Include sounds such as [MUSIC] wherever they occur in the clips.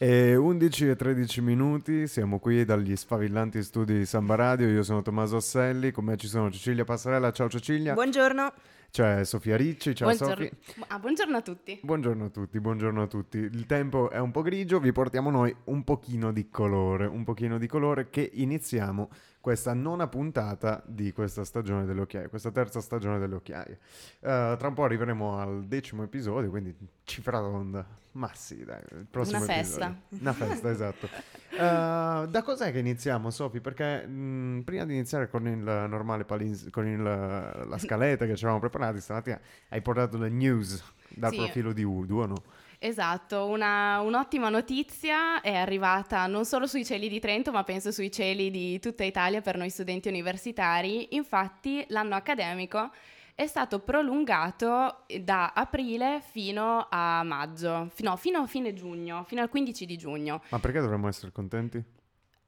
E 11 e 13 minuti, siamo qui dagli sfavillanti studi di Samba Radio, io sono Tommaso Asselli, con me ci sono Cecilia Passarella, ciao Cecilia. Buongiorno. C'è Sofia Ricci, ciao buongiorno. Sofia. Ah, buongiorno a tutti. Buongiorno a tutti, buongiorno a tutti. Il tempo è un po' grigio, vi portiamo noi un pochino di colore, un pochino di colore che iniziamo questa nona puntata di questa stagione delle occhiaie, questa terza stagione delle occhiaie. Uh, tra un po' arriveremo al decimo episodio, quindi cifra tonda. Ma sì, dai, il prossimo Una episodio. festa. Una festa, esatto. [LAUGHS] Uh, da cos'è che iniziamo, Sofi? Perché mh, prima di iniziare con il normale palins- con il, la [LAUGHS] scaletta che ci eravamo preparati stamattina, hai portato le news dal Sì. profilo di Udo, o no? Esatto, una, un'ottima notizia è arrivata non solo sui cieli di Trento, ma penso sui cieli di tutta Italia per noi studenti universitari. Infatti, l'anno accademico è stato prolungato da aprile fino a maggio, no, fino a fine giugno, fino al 15 di giugno. Ma perché dovremmo essere contenti?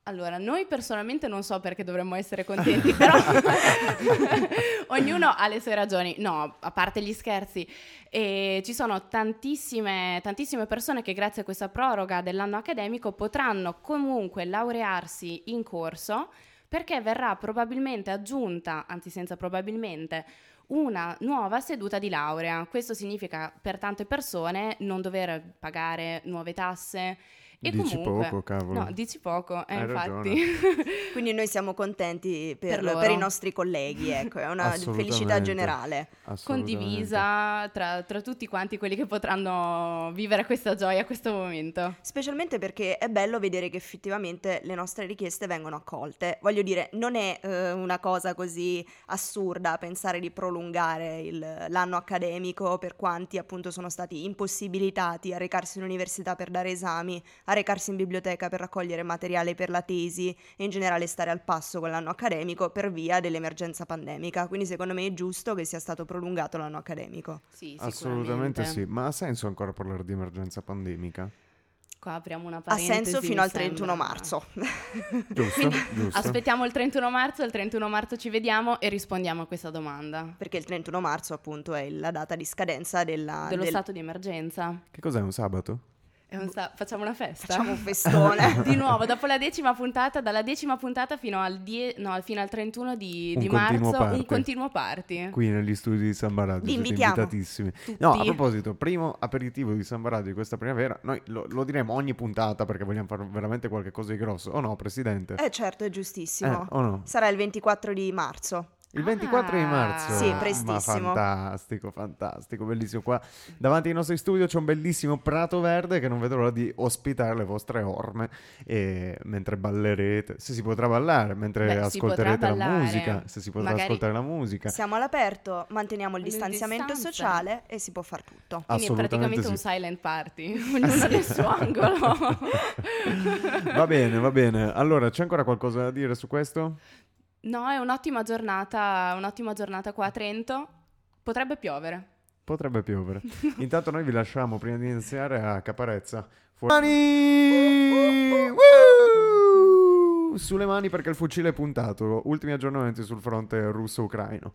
Allora, noi personalmente non so perché dovremmo essere contenti, però [LAUGHS] [LAUGHS] ognuno ha le sue ragioni. No, a parte gli scherzi, e ci sono tantissime, tantissime persone che grazie a questa proroga dell'anno accademico potranno comunque laurearsi in corso perché verrà probabilmente aggiunta, anzi senza probabilmente, una nuova seduta di laurea. Questo significa per tante persone non dover pagare nuove tasse. E Dici comunque, poco, cavolo. No, dici poco, eh, Hai infatti. [LAUGHS] Quindi noi siamo contenti per, Per per i nostri colleghi, ecco, è una felicità generale. Assolutamente. Condivisa tra, tra tutti quanti quelli che potranno vivere questa gioia, questo momento. Specialmente perché è bello vedere che effettivamente le nostre richieste vengono accolte. Voglio dire, non è eh, una cosa così assurda pensare di prolungare il- l'anno accademico per quanti appunto sono stati impossibilitati a recarsi in università per dare esami, a recarsi in biblioteca per raccogliere materiale per la tesi e in generale stare al passo con l'anno accademico per via dell'emergenza pandemica. Quindi secondo me è giusto che sia stato prolungato l'anno accademico. Sì, Assolutamente sì, ma ha senso ancora parlare di emergenza pandemica? Qua apriamo una Ha parentesi. senso fino al 31 sembra. marzo. [LAUGHS] Giusto? Quindi Giusto. aspettiamo il 31 marzo, il 31 marzo ci vediamo e rispondiamo a questa domanda. Perché il 31 marzo appunto è la data di scadenza della, Dello del- stato di emergenza. Che cos'è un sabato? È un sa- facciamo una festa? Facciamo un festone. [LAUGHS] di nuovo, dopo la decima puntata, dalla decima puntata fino al, die- no, fino al 31 di, di marzo, party. un continuo party. Qui negli studi di Samba Radio Vi invitiamo. invitatissimi. Tutti. No, a proposito, primo aperitivo di Samba Radio di questa primavera, noi lo, lo diremo ogni puntata perché vogliamo fare veramente qualche cosa di grosso, o no, Presidente? Eh certo, è giustissimo. Eh, o no? Sarà il 24 di marzo. Il 24 di Ah. marzo. Sì, Ma prestissimo. fantastico, fantastico, bellissimo. Qua davanti ai nostri studio c'è un bellissimo prato verde che non vedo l'ora di ospitare le vostre orme e mentre ballerete. Se si potrà ballare, mentre Beh, ascolterete la ballare. musica, se si potrà Magari- ascoltare la musica. Siamo all'aperto, manteniamo il distanziamento sociale e si può far tutto. Quindi è praticamente sì. un silent party, [LAUGHS] ognuno nel suo angolo. [LAUGHS] Va bene, va bene. Allora, c'è ancora qualcosa da dire su questo? No, è un'ottima giornata, un'ottima giornata qua a Trento. Potrebbe piovere. Potrebbe piovere. [LAUGHS] Intanto noi vi lasciamo prima di iniziare a Caparezza. Fuori! [LAUGHS] Woo! Sulle mani perché il fucile è puntato. Ultimi aggiornamenti sul fronte russo-ucraino.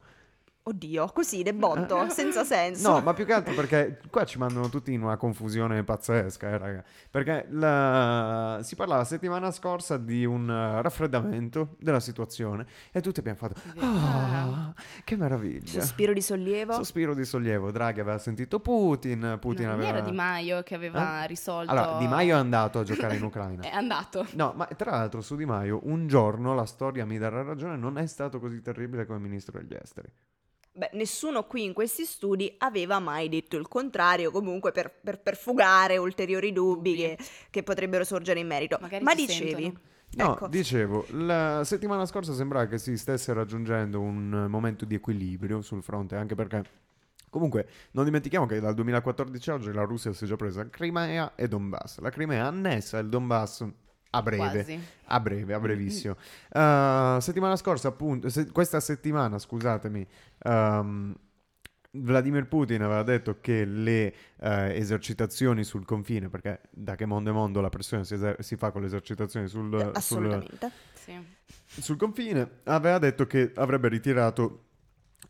Oddio, così, debotto, senza senso. Eh. No, ma più che altro perché qua ci mandano tutti in una confusione pazzesca, eh, raga. Perché la- si parlava settimana scorsa di un eh, raffreddamento della situazione e tutti abbiamo fatto "Ah, che meraviglia. Sospiro di sollievo. Sospiro di sollievo. Draghi aveva sentito Putin, Putin No, non aveva era Di Maio che aveva risolto... Allora, Di Maio è andato a giocare in [LAUGHS] Ucraina. È andato. No, ma tra l'altro su Di Maio un giorno la storia mi darà ragione, non è stato così terribile come ministro degli esteri. Beh, nessuno qui in questi studi aveva mai detto il contrario, comunque per, per- per fugare ulteriori dubbi che, che potrebbero sorgere in merito. Magari ma dicevi, sentono. No, ecco, dicevo, la settimana scorsa sembrava che si stesse raggiungendo un momento di equilibrio sul fronte, anche perché comunque non dimentichiamo che dal 2014 a oggi la Russia si è già presa Crimea e Donbass. La Crimea annessa il Donbass a breve. A breve, a brevissimo. Uh, settimana scorsa, appunto, se- questa settimana, scusatemi, ehm, Vladimir Putin aveva detto che le eh, esercitazioni sul confine, perché da che mondo è mondo la pressione si, eser- si fa con le esercitazioni sul, sul, assolutamente. Sì. sul confine, aveva detto che avrebbe ritirato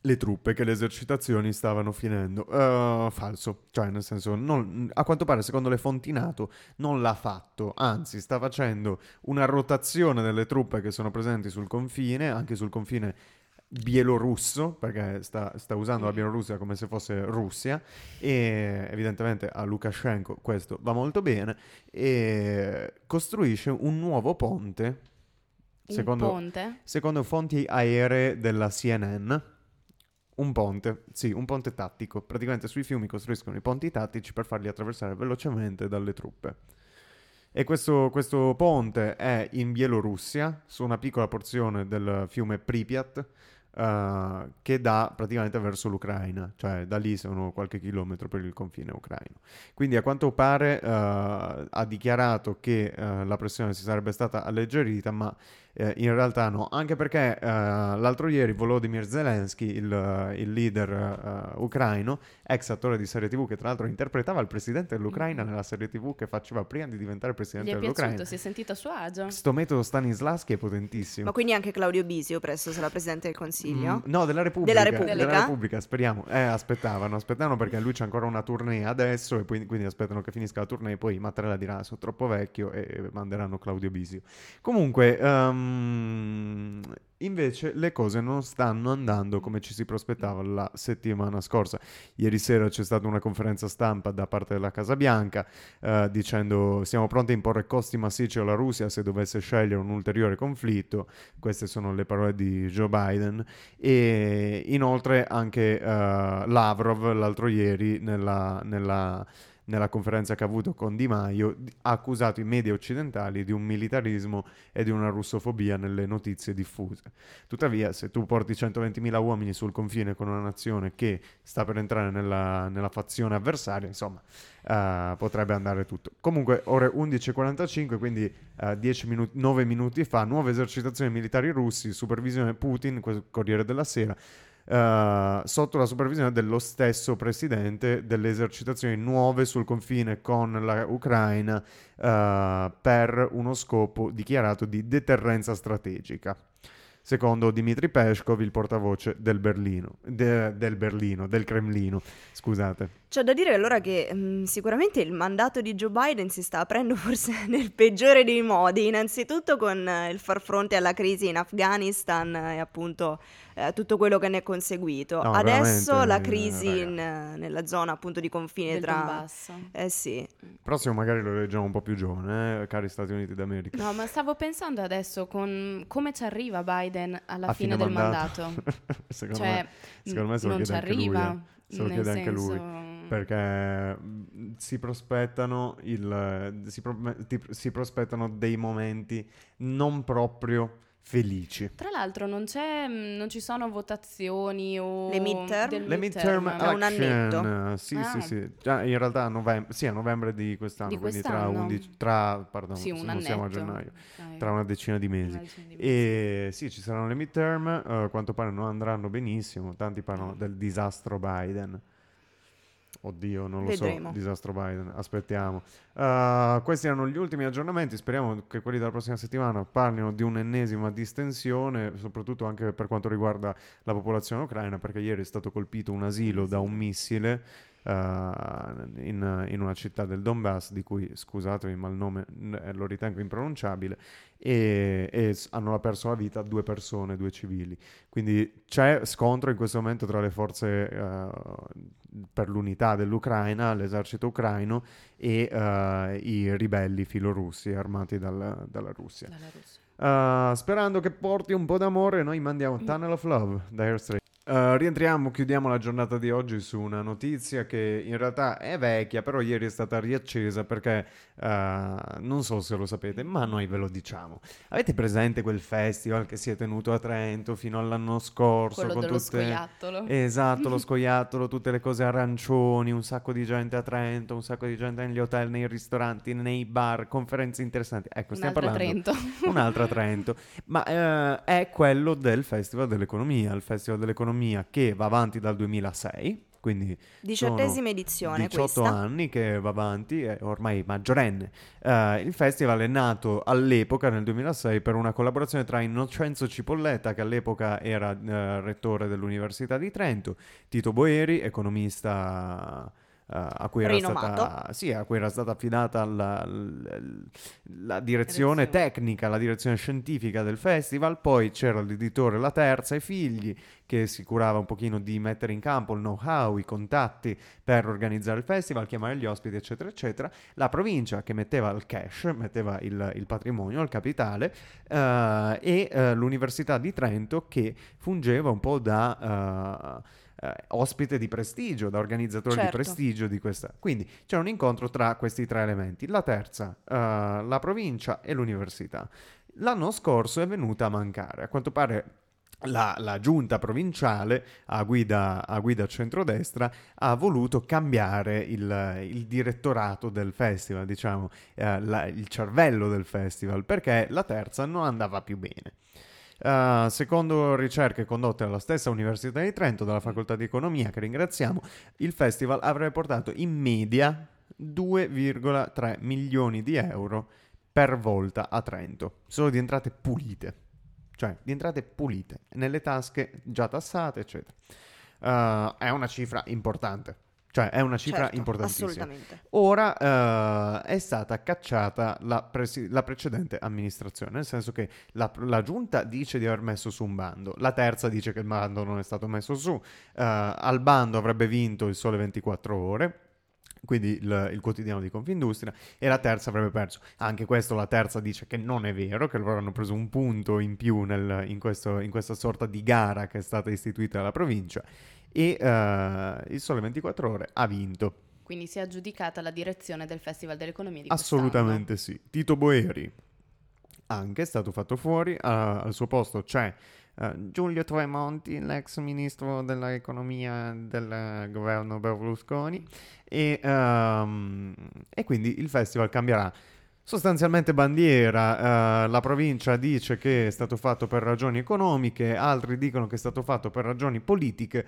le truppe che le esercitazioni stavano finendo. Uh, falso, cioè nel senso, non, a quanto pare secondo le fonti NATO non l'ha fatto, anzi sta facendo una rotazione delle truppe che sono presenti sul confine, anche sul confine bielorusso, perché sta, sta, usando la Bielorussia come se fosse Russia, e evidentemente a Lukashenko questo va molto bene, e costruisce un nuovo ponte, secondo, ponte? secondo fonti aeree della CNN. Un ponte, sì, un ponte tattico. Praticamente sui fiumi costruiscono i ponti tattici per farli attraversare velocemente dalle truppe. E questo, questo ponte è in Bielorussia, su una piccola porzione del fiume Pripyat, Uh, che dà praticamente verso l'Ucraina, cioè da lì sono qualche chilometro per il confine ucraino. Quindi a quanto pare uh, ha dichiarato che uh, la pressione si sarebbe stata alleggerita, ma eh, in realtà no, anche perché eh, l'altro ieri Volodymyr Zelensky, il, il leader uh, ucraino, ex attore di serie tv che tra l'altro interpretava il presidente dell'Ucraina mm. nella serie tv che faceva prima di diventare presidente Gli è dell'Ucraina. Piaciuto, si è sentito a suo agio. Sto metodo Stanislaschi è potentissimo. Ma quindi anche Claudio Bisio presto sarà presidente del Consiglio? Mm, no, della Repubblica. Della Repubblica? Della Repubblica, speriamo. Eh, aspettavano, aspettavano perché lui c'è ancora una tournée adesso e poi, quindi aspettano che finisca la tournée e poi Mattarella dirà sono troppo vecchio e manderanno Claudio Bisio. Comunque... Um, invece le cose non stanno andando come ci si prospettava la settimana scorsa. Ieri sera c'è stata una conferenza stampa da parte della Casa Bianca eh, dicendo siamo pronti a imporre costi massicci alla Russia se dovesse scegliere un ulteriore conflitto. Queste sono le parole di Joe Biden. E inoltre anche eh, Lavrov l'altro ieri nella, nella nella conferenza che ha avuto con Di Maio, ha accusato i media occidentali di un militarismo e di una russofobia nelle notizie diffuse. Tuttavia, se tu porti 120.000 uomini sul confine con una nazione che sta per entrare nella, nella fazione avversaria, insomma, uh, potrebbe andare tutto. Comunque, ore 11.45, quindi uh, minu- 9 minuti fa, nuove esercitazioni militari russi, supervisione Putin, Corriere della Sera, Uh, sotto la supervisione dello stesso presidente delle esercitazioni nuove sul confine con l'Ucraina uh, per uno scopo dichiarato di deterrenza strategica secondo Dmitry Peskov, il portavoce del Berlino, de, del Berlino, del Cremlino, scusate. C'è da dire allora che mh, mm, sicuramente il mandato di Joe Biden si sta aprendo [LAUGHS] forse nel peggiore dei modi, innanzitutto con eh, il far fronte alla crisi in Afghanistan e appunto eh, tutto quello che ne è conseguito. No, Adesso la eh, crisi in, nella zona appunto di confine Del tra... Donbass. Eh sì. Prossimo magari lo leggiamo un po' più giovane, eh, cari Stati Uniti d'America. No, ma stavo pensando adesso con come ci arriva Biden alla fine, fine del mandato. mandato. [LAUGHS] secondo cioè, me, secondo me se lo non chiede ci anche lui, arriva. eh. Se lo chiede anche lui. senso- Perché mh, si prospettano, il, si, pro- si prospettano dei momenti non proprio felici. Tra l'altro non, c'è, mh, non ci sono votazioni o... Le midterm? del Le midterm È un annetto. eh, sì, Ah. sì, sì. Già in realtà a novembre, sì, a novembre di quest'anno, Di quindi tra quest'anno? 11, tra, pardon, Sì, un siamo a gennaio, Dai, tra una decina di mesi. una decina di mesi. E sì, ci saranno le midterm, eh, a quanto pare non andranno benissimo, tanti parlano No. del disastro Biden. Oddio, non lo Vedremo. so, disastro Biden, aspettiamo. Uh, questi erano gli ultimi aggiornamenti, speriamo che quelli della prossima settimana parlino di un'ennesima distensione, soprattutto anche per quanto riguarda la popolazione ucraina, perché ieri è stato colpito un asilo da un missile uh, in, in una città del Donbass, di cui, scusatemi, ma il nome eh, lo ritengo impronunciabile, e, e hanno perso la vita due persone, due civili. Quindi c'è scontro in questo momento tra le forze eh, per l'unità dell'Ucraina, l'esercito ucraino e eh, i ribelli filorussi armati dal- dalla Russia. Dalla Russia. Uh, sperando che porti un po' d'amore, noi mandiamo Tunnel of Love da Airstream. Uh, rientriamo, chiudiamo la giornata di oggi su una notizia che in realtà è vecchia, però ieri è stata riaccesa perché uh, non so se lo sapete, ma noi ve lo diciamo. Avete presente quel festival che si è tenuto a Trento fino all'anno scorso? Quello con dello tutte... scoiattolo. Esatto, lo [LAUGHS] scoiattolo, tutte le cose arancioni, un sacco di gente a Trento, un sacco di gente negli hotel, nei ristoranti, nei bar, conferenze interessanti. Ecco, stiamo Un'altra parlando Trento. un'altra Trento, ma eh, è quello del Festival dell'Economia, il Festival dell'Economia che va avanti dal 2006, quindi Diciottesima edizione 18 questa. anni che va avanti, è ormai maggiorenne. Eh, il festival è nato all'epoca, nel 2006, per una collaborazione tra Innocenzo Cipolletta, che all'epoca era eh, rettore dell'Università di Trento, Tito Boeri, economista a, cui stata, sì, a cui era stata affidata la, la- la direzione Direzione. tecnica, la direzione scientifica del festival. Poi c'era l'editore La Terza e Figli, che si curava un pochino di mettere in campo il know-how, i contatti per organizzare il festival, chiamare gli ospiti, eccetera, eccetera. La provincia che metteva il cash, metteva il, il patrimonio, il capitale, eh, e eh, l'Università di Trento che fungeva un po' da... eh, eh, ospite di prestigio, da organizzatore Certo. di prestigio di questa. Quindi c'è un incontro tra questi tre elementi: la terza, eh, la provincia e l'università. L'anno scorso è venuta a mancare. A quanto pare la, la giunta provinciale a guida, a guida centrodestra ha voluto cambiare il, il direttorato del festival, diciamo, eh, la- il cervello del festival, perché la terza non andava più bene. Uh, secondo ricerche condotte dalla stessa Università di Trento, dalla Facoltà di Economia, che ringraziamo, il festival avrebbe portato in media 2,3 milioni di euro per volta a Trento, solo di entrate pulite, cioè di entrate pulite, nelle tasche già tassate, eccetera. Uh, è una cifra importante, cioè è una cifra Certo, importantissima. Assolutamente. Ora eh, è stata cacciata la, presi- la precedente amministrazione, nel senso che la, la giunta dice di aver messo su un bando, la terza dice che il bando non è stato messo su, eh, al bando avrebbe vinto il Sole 24 Ore. Quindi il, il quotidiano di Confindustria e la terza avrebbe perso. Anche questo la terza dice che non è vero, che loro hanno preso un punto in più nel- in, questo- in questa sorta di gara che è stata istituita dalla provincia e eh, il Sole 24 Ore ha vinto. Quindi si è aggiudicata la direzione del Festival dell'Economia di quest'anno. Assolutamente sì. Tito Boeri anche è stato fatto fuori, ah, al suo posto c'è eh, Giulio Tremonti, l'ex ministro dell'economia del governo Berlusconi e, ehm, e quindi il festival cambierà. Sostanzialmente bandiera, eh, la provincia dice che è stato fatto per ragioni economiche, altri dicono che è stato fatto per ragioni politiche.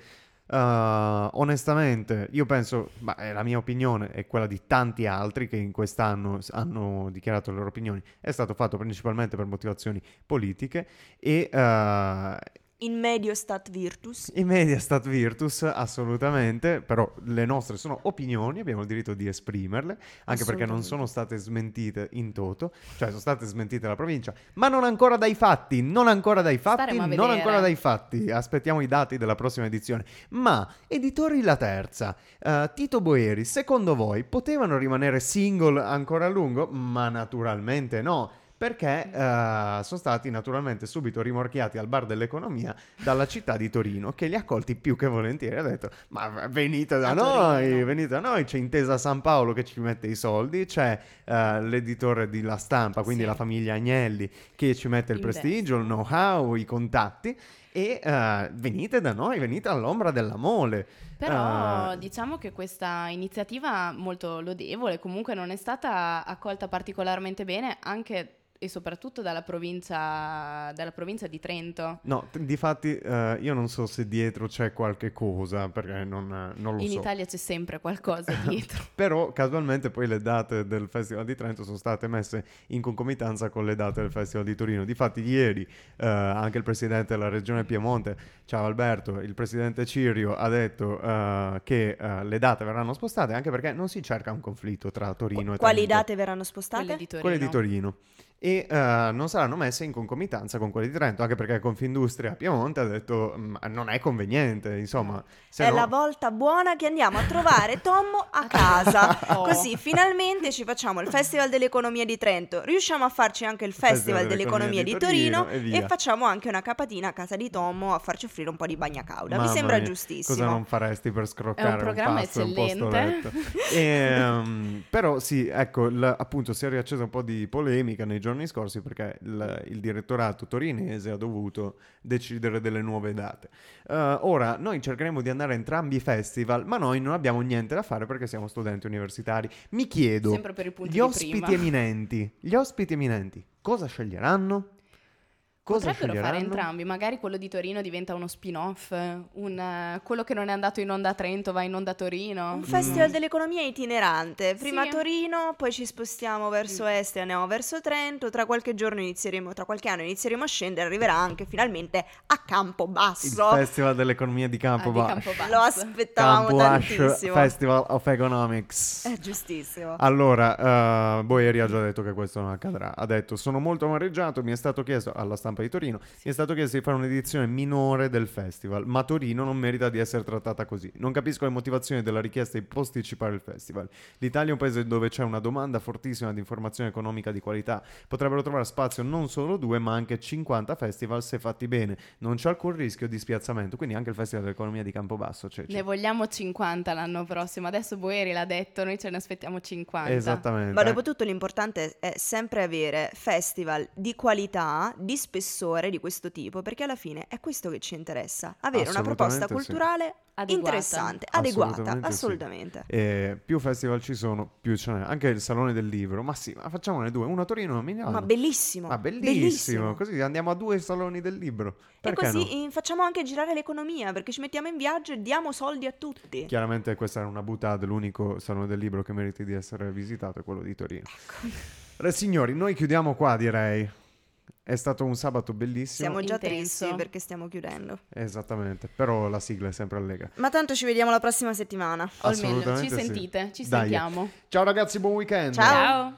Uh, onestamente, io penso, ma è la mia opinione e quella di tanti altri che in quest'anno hanno dichiarato le loro opinioni, è stato fatto principalmente per motivazioni politiche e uh, In medio stat virtus. in media stat virtus, assolutamente, però le nostre sono opinioni, abbiamo il diritto di esprimerle, anche perché non sono state smentite in toto, cioè sono state smentite dalla provincia, ma non ancora dai fatti, non ancora dai fatti, non ancora dai fatti, aspettiamo i dati della prossima edizione. Ma, editori La Terza, eh, Tito Boeri, secondo voi potevano rimanere single ancora a lungo? Ma naturalmente no. Perché eh, sono stati naturalmente subito rimorchiati al bar dell'economia dalla città di Torino, che li ha accolti più che volentieri. Ha detto: Ma venite da A noi, Torino. venite da noi. C'è Intesa San Paolo che ci mette i soldi, c'è eh, l'editore di La Stampa, quindi Sì. la famiglia Agnelli, che ci mette il Investe. prestigio, il know-how, i contatti. E eh, venite da noi, venite all'ombra della mole. Però Eh, diciamo che questa iniziativa molto lodevole comunque non è stata accolta particolarmente bene anche e soprattutto dalla provincia, dalla provincia di Trento. No, t- difatti eh, io non so se dietro c'è qualche cosa, perché non, non lo In so. Italia c'è sempre qualcosa [LAUGHS] dietro. Però casualmente poi le date del Festival di Trento sono state messe in concomitanza con le date del Festival di Torino. Difatti ieri eh, anche il presidente della regione Piemonte, ciao Alberto, il presidente Cirio ha detto eh, che eh, le date verranno spostate anche perché non si cerca un conflitto tra Torino e Quali Trento. date verranno spostate? Quelle di Torino. Quelle di Torino. E eh, non saranno messe in concomitanza con quelle di Trento, anche perché Confindustria Piemonte ha detto "Mm, non è conveniente, insomma. Se È no- la volta buona che andiamo a trovare Tommo a casa. [LAUGHS] Oh. Così finalmente ci facciamo il Festival dell'Economia di Trento, riusciamo a farci anche il Festival, dell'Economia di Torino, e e, via. facciamo anche una capatina a casa di Tommo a farci offrire un po' di bagna cauda. Mi sembra mia, giustissimo. Cosa non faresti per scroccare È un programma pasto e un eccellente. postoletto? Ehm, però sì, ecco, il- appunto si è riaccesa un po' di polemica nei giorni scorsi perché il, il direttorato torinese ha dovuto decidere delle nuove date. Eh, ora, noi cercheremo di andare a entrambi i festival, ma noi non abbiamo niente da fare perché siamo studenti universitari. Mi chiedo, gli ospiti prima. eminenti, gli ospiti eminenti, cosa sceglieranno? Cosa Potrebbero fare entrambi, magari quello di Torino diventa uno spin-off, un, eh, quello che non è andato in onda a Trento va in onda a Torino. Un Mm. festival dell'economia itinerante. Prima Sì. Torino, poi ci spostiamo verso est e andiamo verso Trento. Tra qualche giorno inizieremo, tra qualche anno inizieremo a scendere. Arriverà anche finalmente a Il Campobasso. Festival dell'economia di Ah, di Campobasso. Campobasso. Lo aspettavamo Campo Ash tantissimo. Festival of Economics. È giustissimo. Allora, uh, Boeri ha già detto che questo non accadrà. Ha detto: Sono molto amareggiato. Mi è stato chiesto alla stampa di Torino: mi è stato chiesto di fare un'edizione minore del festival. Ma Torino non merita di essere trattata così. Non capisco le motivazioni della richiesta di posticipare il festival. L'Italia è un paese dove c'è una domanda fortissima di informazione economica di qualità. Potrebbero trovare spazio non solo due, ma anche 50 festival se fatti bene. Non c'è alcun rischio di spiazzamento. Quindi anche il Festival dell'Economia di Campobasso c'è. Ne vogliamo 50 l'anno prossimo. Adesso Boeri l'ha detto, noi ce ne aspettiamo 50. Esattamente. Ma dopo tutto l'importante è sempre avere festival di qualità, di spessore di questo tipo, perché alla fine è questo che ci interessa, avere una proposta sì. culturale Adeguata. interessante, adeguata, Assolutamente sì. assolutamente. E più festival ci sono, più ce n'è. Anche il Salone del Libro. Ma sì, ma facciamone due. Uno a Torino e uno a Milano. Ma bellissimo, Ma bellissimo. Così andiamo a due saloni del libro. E Perché così no? eh, facciamo anche girare l'economia, perché ci mettiamo in viaggio e diamo soldi a tutti. Chiaramente questa era una buttata, l'unico salone del libro che meriti di essere visitato è quello di Torino. Ecco. Signori, noi chiudiamo qua, direi. È stato un sabato bellissimo. Siamo già Intenso. tristi perché stiamo chiudendo. Esattamente, però la sigla è sempre allegra. Ma tanto ci vediamo la prossima settimana. O meglio, ci sì. sentite, ci Dai. sentiamo. Ciao ragazzi, buon weekend. Ciao. Ciao.